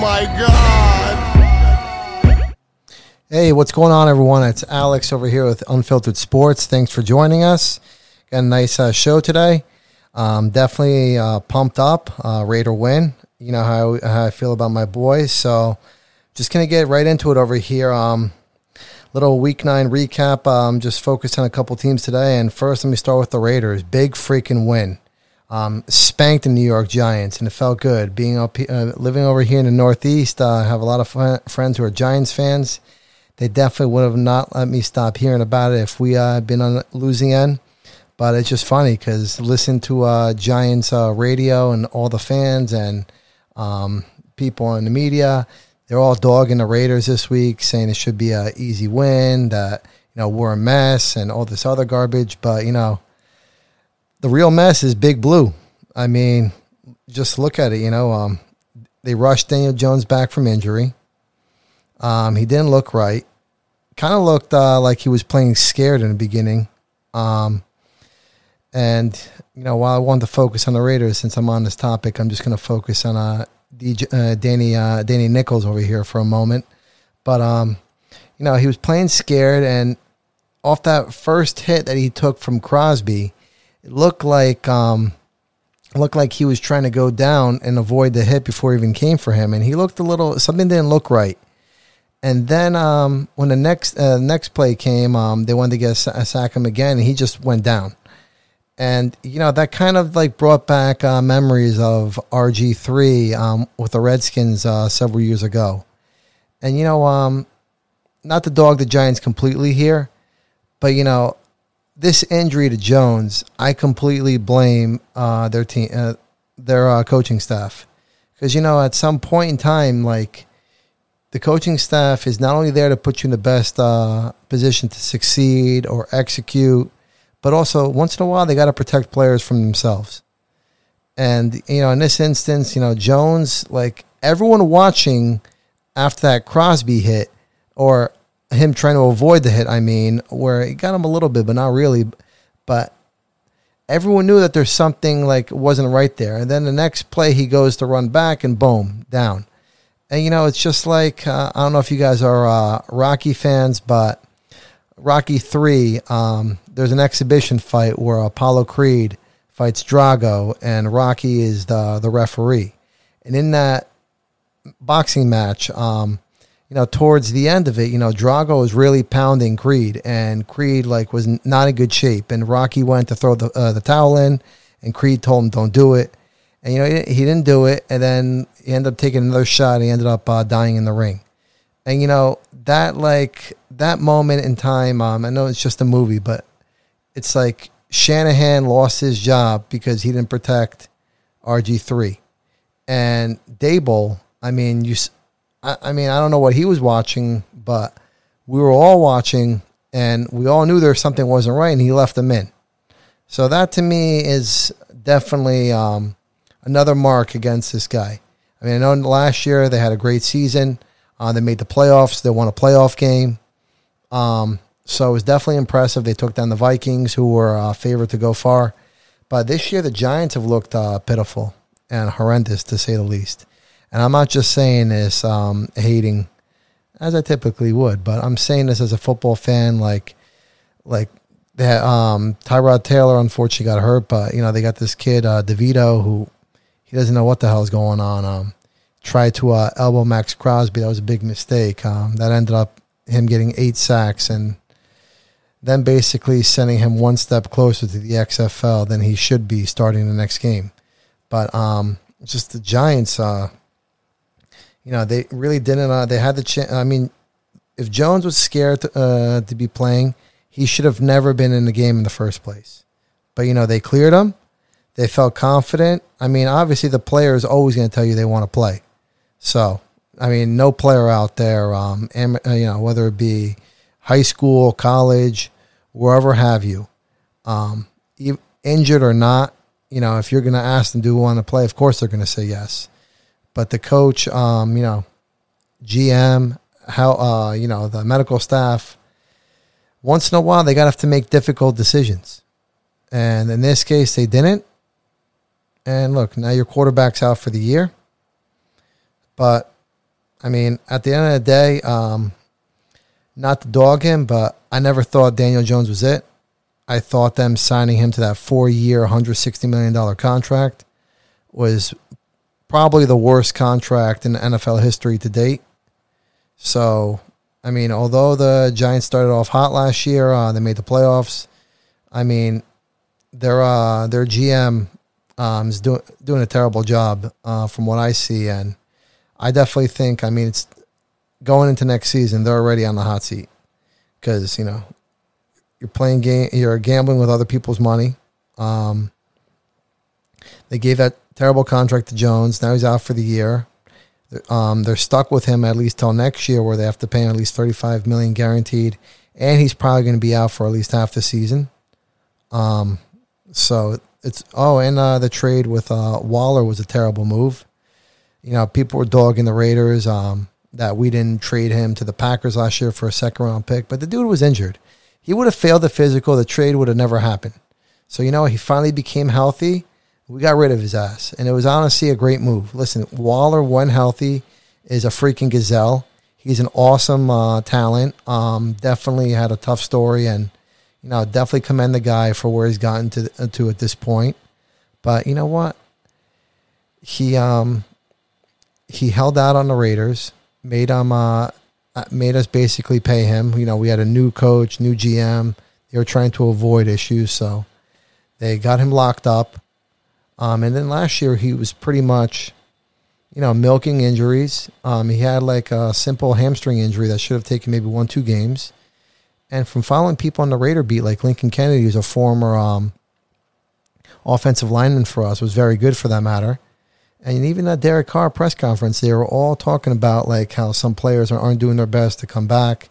my God. Hey, what's going on, everyone? It's Alex over here with Unfiltered Sportz. Thanks for joining us. Got a nice uh, show today. Um, definitely uh, pumped up. Uh, Raider win. You know how, how I feel about my boys. So just going to get right into it over here. Um, little week nine recap. Um, just focused on a couple teams today. And first, let me start with the Raiders. Big freaking win. Um, spanked the New York Giants, and it felt good. Being up, uh, living over here in the Northeast, uh, I have a lot of fr- friends who are Giants fans. They definitely would have not let me stop hearing about it if we uh, had been on losing end. But it's just funny because listen to uh, Giants uh, radio and all the fans and um, people in the media, they're all dogging the Raiders this week, saying it should be an easy win. That you know we're a mess and all this other garbage. But you know, the real mess is Big Blue. I mean, just look at it. You know, um, they rushed Daniel Jones back from injury. Um, he didn't look right. Kind of looked uh, like he was playing scared in the beginning. Um, and you know, while I wanted to focus on the Raiders, since I'm on this topic, I'm just going to focus on uh, DJ, uh, Danny uh, Danny Nichols over here for a moment. But um, you know, he was playing scared, and off that first hit that he took from Crosby, it looked like um, looked like he was trying to go down and avoid the hit before even came for him, and he looked a little something didn't look right. And then um, when the next uh, next play came, um, they wanted to get a sack him again, and he just went down. And you know that kind of like brought back uh, memories of RG three um, with the Redskins uh, several years ago. And you know, um, not to dog the Giants completely here, but you know, this injury to Jones, I completely blame uh, their team, uh, their uh, coaching staff, because you know, at some point in time, like the coaching staff is not only there to put you in the best uh, position to succeed or execute, but also once in a while they got to protect players from themselves. And you know, in this instance, you know, Jones, like everyone watching after that Crosby hit, or him trying to avoid the hit, I mean, where it got him a little bit, but not really. But everyone knew that there's something like wasn't right there. And then the next play, he goes to run back, and boom, down. And you know, it's just like uh, I don't know if you guys are uh, Rocky fans, but Rocky Three, um, there's an exhibition fight where Apollo Creed fights Drago, and Rocky is the the referee. And in that boxing match, um, you know, towards the end of it, you know, Drago was really pounding Creed, and Creed like was not in good shape. And Rocky went to throw the uh, the towel in, and Creed told him, "Don't do it." And you know, he, didn't do it, and then he ended up taking another shot. And he ended up uh, dying in the ring. And you know that like that moment in time. Um, I know it's just a movie, but it's like Shanahan lost his job because he didn't protect RG three, and Daboll. I mean, you. I, I mean, I don't know what he was watching, but we were all watching, and we all knew there something wasn't right, and he left them in. So that to me is definitely um, another mark against this guy. I mean, I know last year they had a great season. Uh, they made the playoffs. They won a playoff game. Um, so it was definitely impressive. They took down the Vikings, who were uh, favored to go far. But this year, the Giants have looked uh, pitiful and horrendous, to say the least. And I'm not just saying this um, hating, as I typically would, but I'm saying this as a football fan. Like, like that um, Tyrod Taylor unfortunately got hurt, but you know they got this kid uh, DeVito who he doesn't know what the hell is going on. Um, tried to uh, elbow Maxx Crosby. That was a big mistake. Um, that ended up him getting eight sacks and then basically sending him one step closer to the XFL than he should be starting the next game. But um, just the Giants, uh, you know, they really didn't. Uh, they had the chance. I mean, if Jones was scared to, uh, to be playing, he should have never been in the game in the first place. But you know, they cleared him. They felt confident. I mean, obviously, the player is always going to tell you they want to play. So, I mean, no player out there, um, am, uh, you know, whether it be high school, college, wherever have you, um, injured or not, you know, if you're going to ask them, do we want to play? Of course, they're going to say yes. But the coach, um, you know, GM, how, uh, you know, the medical staff, once in a while, they got to have to make difficult decisions. And in this case, they didn't. And look, now your quarterback's out for the year. But I mean, at the end of the day, um, not to dog him, but I never thought Daniel Jones was it. I thought them signing him to that four year, $160 million contract was probably the worst contract in NFL history to date. So, I mean, although the Giants started off hot last year, uh, they made the playoffs. I mean, their uh, their GM um, is doing doing a terrible job uh, from what I see, and I definitely think. I mean, it's going into next season. They're already on the hot seat because you know you're playing game, you're gambling with other people's money. Um, they gave that terrible contract to Jones. Now he's out for the year. Um, they're stuck with him at least till next year, where they have to pay him at least thirty-five million guaranteed, and he's probably going to be out for at least half the season. Um, so it's oh, and uh, the trade with uh, Waller was a terrible move. You know, people were dogging the Raiders um, that we didn't trade him to the Packers last year for a second round pick, but the dude was injured. He would have failed the physical. The trade would have never happened. So you know, he finally became healthy we got rid of his ass, and it was honestly a great move. Listen, Waller, when healthy, is a freaking gazelle. He's an awesome uh, talent. Um, definitely had a tough story, and you know, definitely commend the guy for where he's gotten to uh, to at this point. But you know what? He um he held out on the Raiders, made him uh, uh made us basically pay him. You know, we had a new coach, new GM. They were trying to avoid issues, so they got him locked up. Um, and then last year he was pretty much, you know, milking injuries. Um, he had like a simple hamstring injury that should have taken maybe one, two games. And from following people on the Raider beat, like Lincoln Kennedy, who's a former um, offensive lineman for us, was very good for that matter. And even at Derek Carr press conference, they were all talking about like how some players aren't doing their best to come back.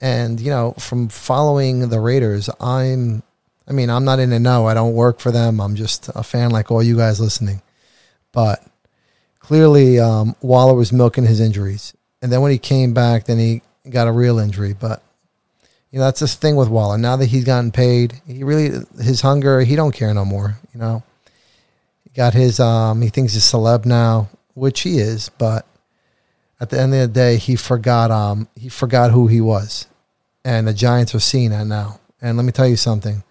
And you know, from following the Raiders, I'm I mean, I'm not in the know. I don't work for them. I'm just a fan like all you guys listening. But clearly, um, Waller was milking his injuries. And then when he came back, then he got a real injury. But, you know, that's this thing with Waller. Now that he's gotten paid, he really, his hunger, he don't care no more, you know. He got his, um, he thinks he's celeb now, which he is. But at the end of the day, he forgot, um, he forgot who he was. And the Giants are seeing that now. And let me tell you something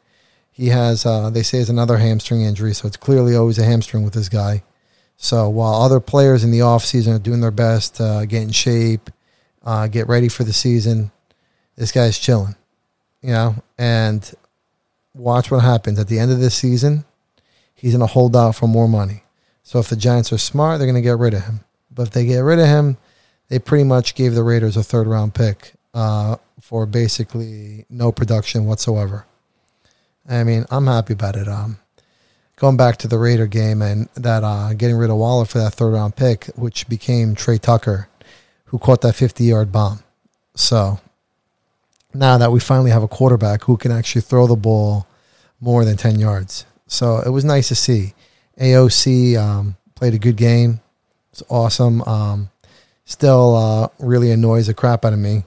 he has, uh, they say, is another hamstring injury, so it's clearly always a hamstring with this guy. So while other players in the offseason are doing their best, uh, get in shape, uh, get ready for the season, this guy's chilling, you know. And watch what happens at the end of this season. He's going to hold out for more money. So if the Giants are smart, they're going to get rid of him. But if they get rid of him, they pretty much gave the Raiders a third round pick uh, for basically no production whatsoever. I mean, I'm happy about it. Um, going back to the Raider game and that uh, getting rid of Waller for that third round pick, which became Tre Tucker, who caught that 50 yard bomb. So now that we finally have a quarterback who can actually throw the ball more than 10 yards. So it was nice to see. AOC um, played a good game. It's awesome. Um, still uh, really annoys the crap out of me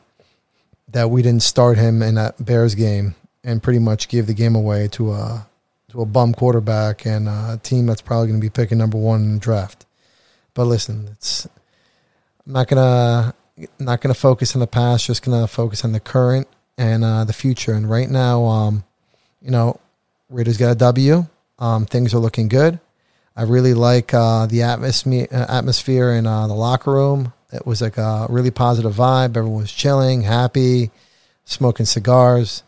that we didn't start him in that Bears game and pretty much give the game away to a to a bum quarterback and a team that's probably going to be picking number one in the draft. But listen, it's I'm not gonna not gonna focus on the past, just gonna focus on the current and uh, the future. And right now, um, you know, Raiders got a W. Um, things are looking good. I really like uh, the atmosphere atmosphere in uh, the locker room. It was like a really positive vibe. Everyone was chilling, happy, smoking cigars.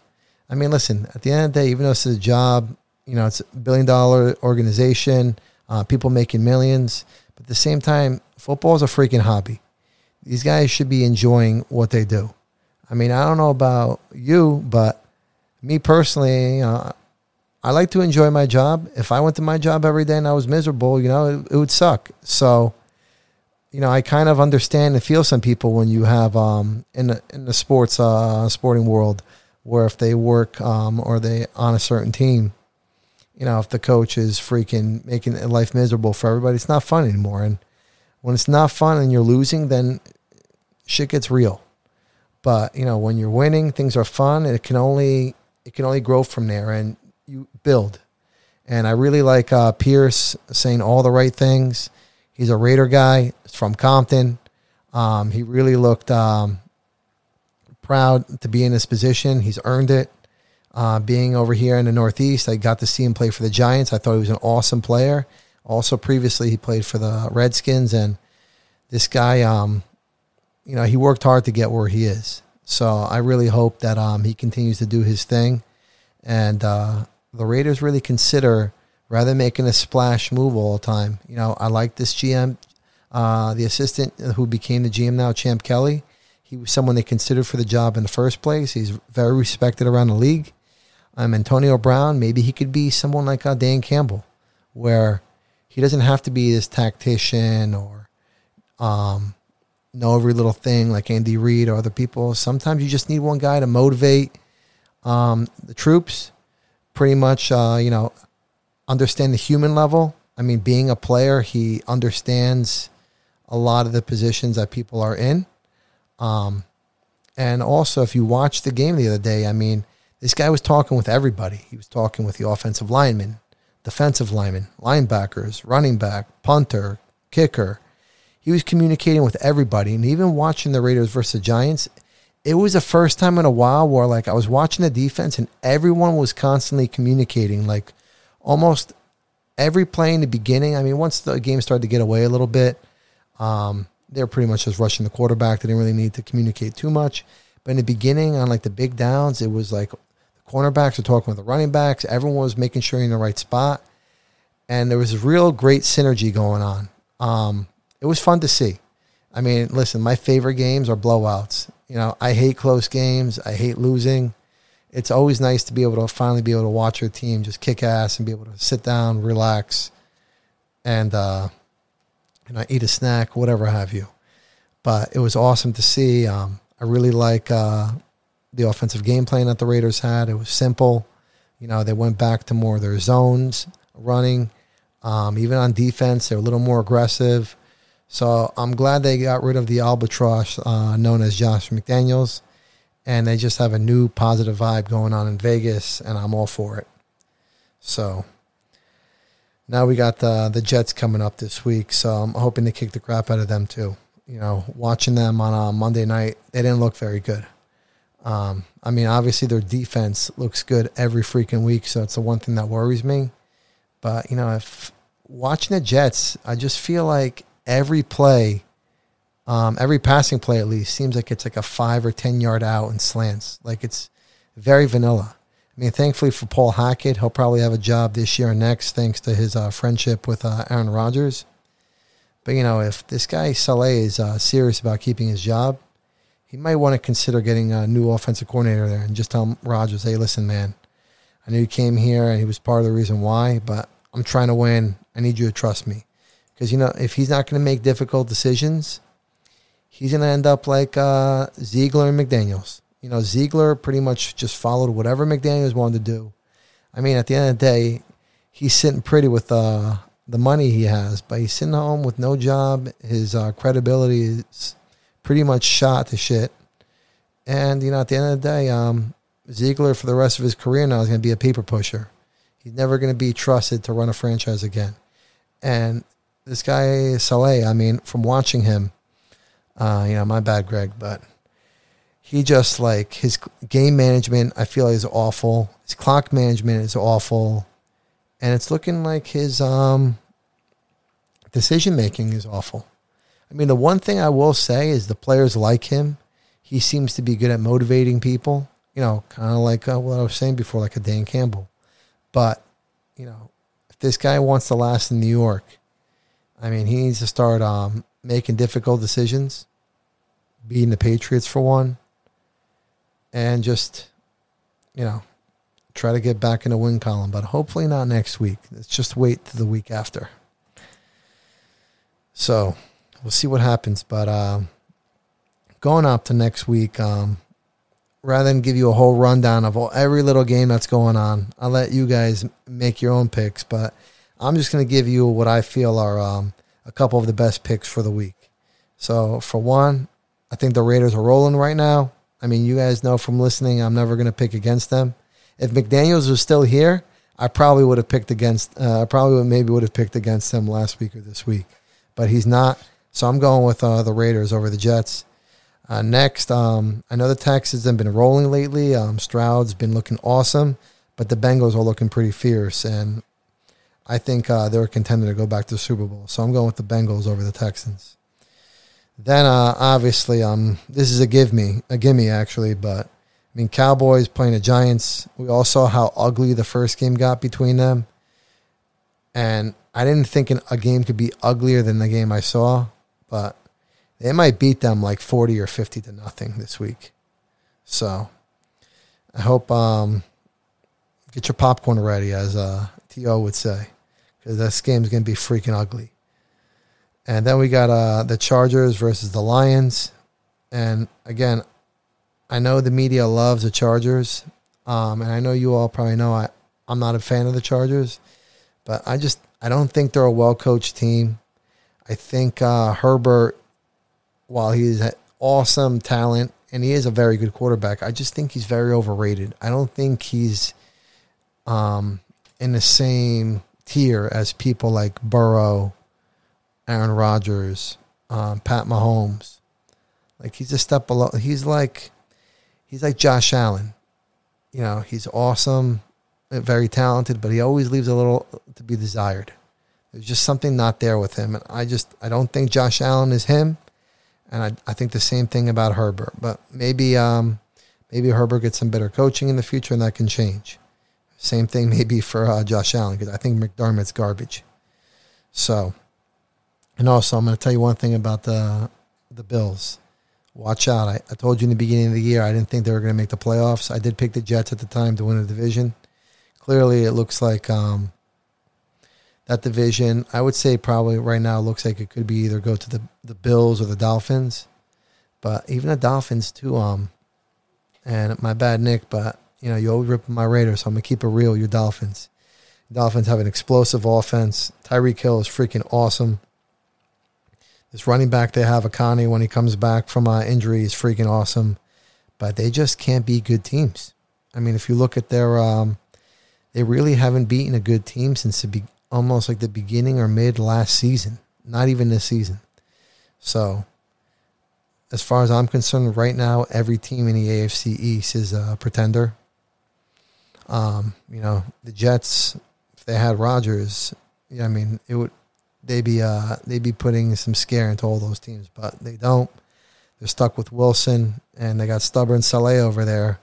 I mean, listen, at the end of the day, even though it's a job, you know, it's a billion dollar organization, uh, people making millions, but at the same time, football is a freaking hobby. These guys should be enjoying what they do. I mean, I don't know about you, but me personally, I like to enjoy my job. If I went to my job every day and I was miserable, you know, it, it would suck. So, you know, I kind of understand and feel some people when you have um, in the, in the sports uh, sporting world where if they work um, or they on a certain team, you know, if the coach is freaking making life miserable for everybody, it's not fun anymore. And when it's not fun and you're losing, then shit gets real. But you know, when you're winning, things are fun. It can only it can only grow from there, and you build. And I really like uh, Pierce saying all the right things. He's a Raider guy. He's from Compton. Um, he really looked um, proud to be in this position. He's earned it. Uh, being over here in the Northeast, I got to see him play for the Giants. I thought he was an awesome player. Also, previously, he played for the Redskins, and this guy, um, you know, he worked hard to get where he is. So I really hope that um, he continues to do his thing, and uh, the Raiders really consider rather than making a splash move all the time. You know, I like this GM, uh, the assistant who became the GM now, Champ Kelly. He was someone they considered for the job in the first place. He's very respected around the league. Um, Antonio Brown, maybe he could be someone like uh, Dan Campbell, where he doesn't have to be this tactician or um, know every little thing like Andy Reid or other people. Sometimes you just need one guy to motivate um, the troops. Pretty much, uh, you know, understand the human level. I mean, being a player, he understands a lot of the positions that people are in. Um, and also, if you watch the game the other day, I mean, this guy was talking with everybody. He was talking with the offensive linemen, defensive linemen, linebackers, running back, punter, kicker. He was communicating with everybody. And even watching the Raiders versus the Giants, it was the first time in a while where like I was watching the defense and everyone was constantly communicating. Like almost every play in the beginning. I mean, once the game started to get away a little bit, um, they were pretty much just rushing the quarterback. They didn't really need to communicate too much. But in the beginning, on like the big downs, it was like the cornerbacks were talking with the running backs. Everyone was making sure you're in the right spot. And there was real great synergy going on. Um, it was fun to see. I mean, listen, my favorite games are blowouts. You know, I hate close games. I hate losing it's always nice to be able to finally be able to watch your team just kick ass and be able to sit down, relax, and uh, you I eat a snack, whatever have you. But it was awesome to see. Um, I really like uh, the offensive game plan that the Raiders had. It was simple. You know, they went back to more of their zones running. Um, even on defense, they're a little more aggressive. So I'm glad they got rid of the albatross uh, known as Josh McDaniels and they just have a new positive vibe going on in Vegas, and I'm all for it. So now we got the the Jets coming up this week, so I'm hoping to kick the crap out of them too. You know, watching them on a Monday night, they didn't look very good. Um, I mean, obviously their defense looks good every freaking week, so it's the one thing that worries me. But you know, if watching the Jets, I just feel like every play um, every passing play, at least, seems like it's like a five or 10 yard out and slants. Like it's very vanilla. I mean, thankfully for Paul Hackett, he'll probably have a job this year and next thanks to his uh, friendship with uh, Aaron Rodgers. But, you know, if this guy Saleh is uh, serious about keeping his job, he might want to consider getting a new offensive coordinator there and just tell Rodgers, hey, listen, man, I knew you came here and he was part of the reason why, but I'm trying to win. I need you to trust me. Because, you know, if he's not going to make difficult decisions, he's going to end up like uh, Ziegler and McDaniels. You know, Ziegler pretty much just followed whatever McDaniels wanted to do. I mean, at the end of the day, he's sitting pretty with uh, the money he has, but he's sitting home with no job. His uh, credibility is pretty much shot to shit. And, you know, at the end of the day, um, Ziegler, for the rest of his career now, is going to be a paper pusher. He's never going to be trusted to run a franchise again. And this guy, Saleh, I mean, from watching him, uh, you know, my bad, Greg, but he just like his game management. I feel is awful. His clock management is awful, and it's looking like his um, decision making is awful. I mean, the one thing I will say is the players like him. He seems to be good at motivating people. You know, kind of like uh, what I was saying before, like a Dan Campbell. But you know, if this guy wants to last in New York, I mean, he needs to start um, making difficult decisions, beating the Patriots for one, and just, you know, try to get back in the win column. But hopefully not next week. Let's just wait to the week after. So we'll see what happens. But uh, going up to next week, um, rather than give you a whole rundown of all, every little game that's going on, I'll let you guys make your own picks. But I'm just going to give you what I feel are um, a couple of the best picks for the week. So, for one, I think the Raiders are rolling right now. I mean, you guys know from listening, I'm never going to pick against them. If McDaniels was still here, I probably would have picked against. Uh, I probably would, maybe would have picked against them last week or this week, but he's not. So I'm going with uh, the Raiders over the Jets. Uh, next, um, I know the Texans have been rolling lately. Um, Stroud's been looking awesome, but the Bengals are looking pretty fierce, and I think uh, they're a contender to go back to the Super Bowl. So I'm going with the Bengals over the Texans. Then, uh, obviously, um, this is a give me, a gimme actually, but I mean, Cowboys playing the Giants. We all saw how ugly the first game got between them, and I didn't think a game could be uglier than the game I saw, but they might beat them like 40 or 50 to nothing this week. So I hope um, get your popcorn ready, as uh, T.O. would say, because this game's going to be freaking ugly. And then we got uh, the Chargers versus the Lions. And again, I know the media loves the Chargers. Um, and I know you all probably know I, I'm not a fan of the Chargers. But I just I don't think they're a well coached team. I think uh, Herbert while he's awesome talent and he is a very good quarterback, I just think he's very overrated. I don't think he's um, in the same tier as people like Burrow, Aaron Rodgers, um, Pat Mahomes. Like he's a step below. He's like he's like Josh Allen. You know, he's awesome, very talented, but he always leaves a little to be desired. There's just something not there with him, and I just I don't think Josh Allen is him. And I, I think the same thing about Herbert. But maybe um, maybe Herbert gets some better coaching in the future, and that can change. Same thing maybe for uh, Josh Allen because I think McDermott's garbage. So, and also I'm going to tell you one thing about the the Bills. Watch out! I, I told you in the beginning of the year I didn't think they were going to make the playoffs. I did pick the Jets at the time to win the division. Clearly, it looks like um, that division. I would say probably right now looks like it could be either go to the, the Bills or the Dolphins. But even the Dolphins too, um and my bad Nick, but you know, you always rip my Raiders, so I'm gonna keep it real, your Dolphins. Dolphins have an explosive offense. Tyreek Hill is freaking awesome. This running back they have, Achane, when he comes back from uh, injury, is freaking awesome. But they just can't be good teams. I mean, if you look at their, um, they really haven't beaten a good team since the be- almost like the beginning or mid last season, not even this season. So, as far as I'm concerned, right now, every team in the AFC East is a pretender. Um, you know, the Jets, if they had Rodgers, yeah, I mean, it would they be uh they'd be putting some scare into all those teams, but they don't. They're stuck with Wilson, and they got stubborn Saleh over there,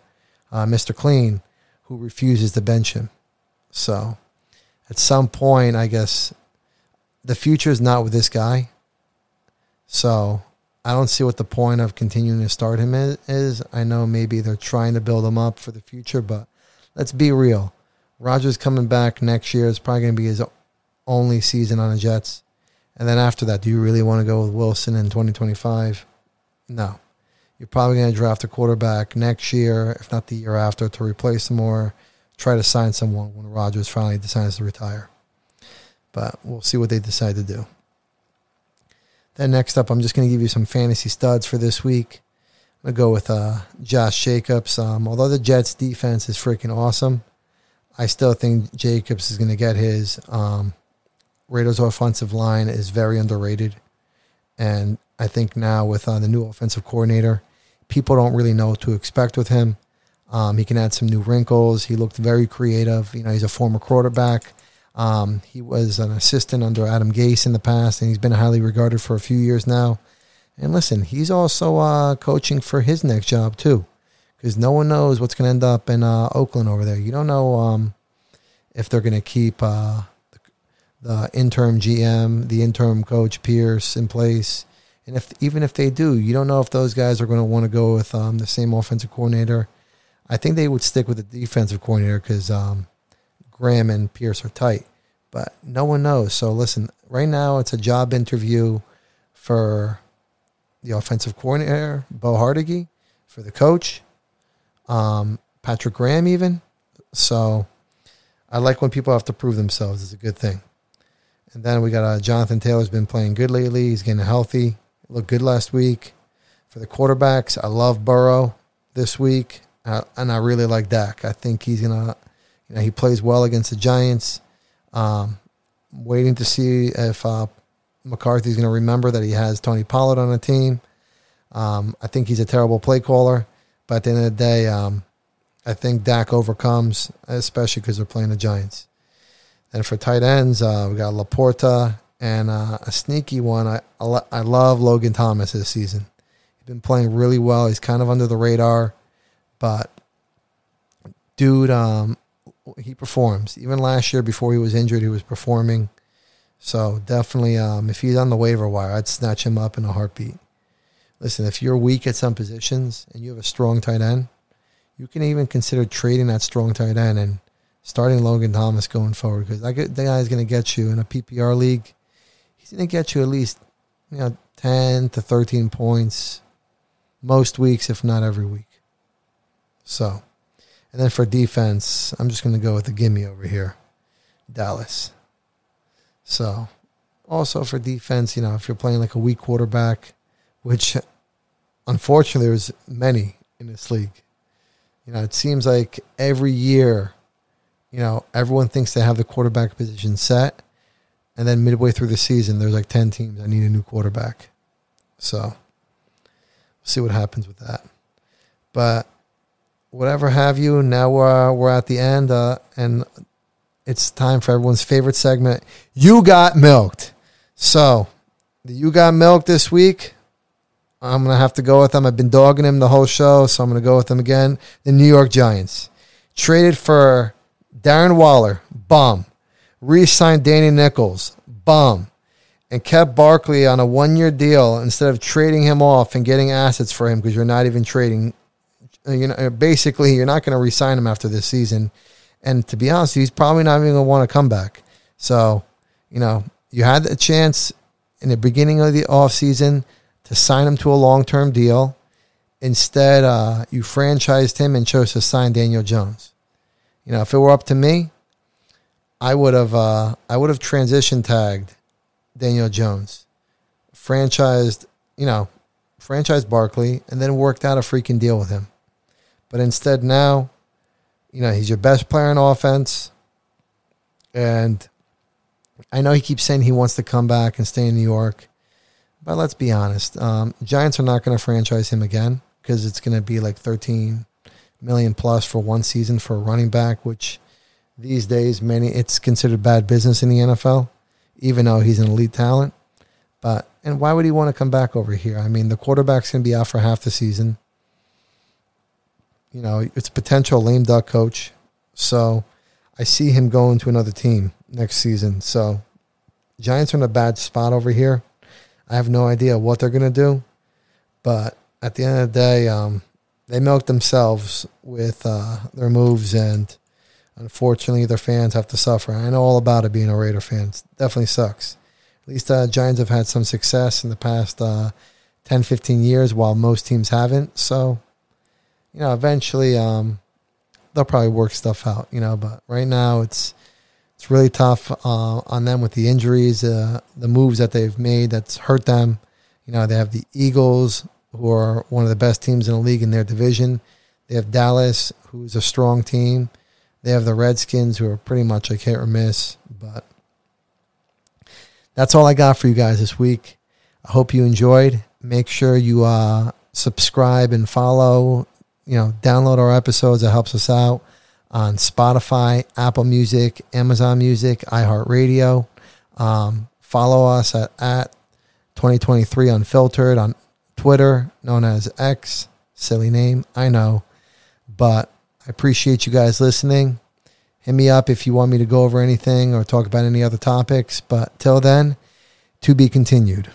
uh, Mister Clean, who refuses to bench him. So at some point, I guess the future is not with this guy. So I don't see what the point of continuing to start him is. I know maybe they're trying to build him up for the future, but let's be real. Rodgers coming back next year is probably going to be his only season on the Jets. And then after that, do you really want to go with Wilson in 2025? No. You're probably going to draft a quarterback next year, if not the year after, to replace him or try to sign someone when Rodgers finally decides to retire. But we'll see what they decide to do. Then next up, I'm just going to give you some fantasy studs for this week. I'm going to go with uh, Josh Jacobs. Um, although the Jets defense is freaking awesome, I still think Jacobs is going to get his. Um, Raiders offensive line is very underrated. And I think now with uh, the new offensive coordinator, people don't really know what to expect with him. Um, he can add some new wrinkles. He looked very creative. You know, he's a former quarterback. Um, he was an assistant under Adam Gase in the past, and he's been highly regarded for a few years now. And listen, he's also uh, coaching for his next job too, because no one knows what's going to end up in uh, Oakland over there. You don't know um, if they're going to keep uh, the, interim GM, the interim coach Pierce in place, and if even if they do, you don't know if those guys are going to want to go with um, the same offensive coordinator I think they would stick with the defensive coordinator because um, Graham and Pierce are tight, but no one knows. So listen, right now it's a job interview for the offensive coordinator, Bo Hardegree, for the coach, um, Patrick Graham, even. So I like when people have to prove themselves. It's a good thing. And then we got uh, Jonathan Taylor's been playing good lately. He's getting healthy. Looked good last week. For the quarterbacks, I love Burrow this week. Uh, and I really like Dak. I think he's gonna, you know, he plays well against the Giants. Um, waiting to see if uh, McCarthy's to remember that he has Tony Pollard on the team. Um, I think he's a terrible play caller, but at the end of the day, um, I think Dak overcomes, especially because they're playing the Giants. And for tight ends, uh, we got LaPorta and uh, a sneaky one. I, I love Logan Thomas this season. He's been playing really well. He's kind of under the radar, but dude, um, he performs. Even last year, before he was injured, he was performing. So definitely, um, if he's on the waiver wire, I'd snatch him up in a heartbeat. Listen, if you're weak at some positions and you have a strong tight end, you can even consider trading that strong tight end and starting Logan Thomas going forward because that guy is going to get you in a PPR league. He's going to get you at least you know ten to thirteen points most weeks, if not every week. So. And then for defense, I'm just going to go with the gimme over here, Dallas. So, also for defense, you know, if you're playing like a weak quarterback, which unfortunately there's many in this league. You know, it seems like every year, you know, everyone thinks they have the quarterback position set, and then midway through the season, there's like ten teams that need a new quarterback. So, we'll see what happens with that. But whatever have you. Now we're we're at the end, uh, and it's time for everyone's favorite segment. You got milked. So, the you got milked this week. I'm gonna have to go with them. I've been dogging him the whole show, so I'm gonna go with them again. The New York Giants traded for Darren Waller, bum. Re-signed Danny Nichols, bum, and kept Barkley on a one-year deal instead of trading him off and getting assets for him because you're not even trading uh, you know, basically you're not going to resign him after this season. And to be honest, he's probably not even going to want to come back. So, you know, you had the chance in the beginning of the offseason to sign him to a long term deal. Instead, uh, you franchised him and chose to sign Daniel Jones. You know, if it were up to me, I would have uh, I would have transition tagged Daniel Jones, franchised, you know, franchised Barkley, and then worked out a freaking deal with him. But instead, now, you know, he's your best player in offense. And I know he keeps saying he wants to come back and stay in New York. But let's be honest. Um, Giants are not going to franchise him again because it's going to be like 13 million plus for one season for a running back, which these days many it's considered bad business in the NFL, even though he's an elite talent. But and why would he want to come back over here? I mean, the quarterback's going to be out for half the season you know, it's potential lame duck coach. So I see him going to another team next season. So Giants are in a bad spot over here. I have no idea what they're going to do. But at the end of the day, um, they milk themselves with uh, their moves, and unfortunately, their fans have to suffer. I know all about it being a Raider fan. It definitely sucks. At least uh, Giants have had some success in the past uh, 10, 15 years, while most teams haven't. So you know, eventually um, they'll probably work stuff out, you know. But right now, it's it's really tough uh, on them with the injuries, uh, the moves that they've made that's hurt them. You know, they have the Eagles, who are one of the best teams in the league in their division. They have Dallas, who's a strong team. They have the Redskins, who are pretty much like hit or miss. But that's all I got for you guys this week. I hope you enjoyed. Make sure you uh, subscribe and follow you know, download our episodes. It helps us out on Spotify, Apple Music, Amazon Music, iHeartRadio. Um, follow us at, at 2023 Unfiltered on Twitter, known as X. Silly name, I know. But I appreciate you guys listening. Hit me up if you want me to go over anything or talk about any other topics. But till then, to be continued.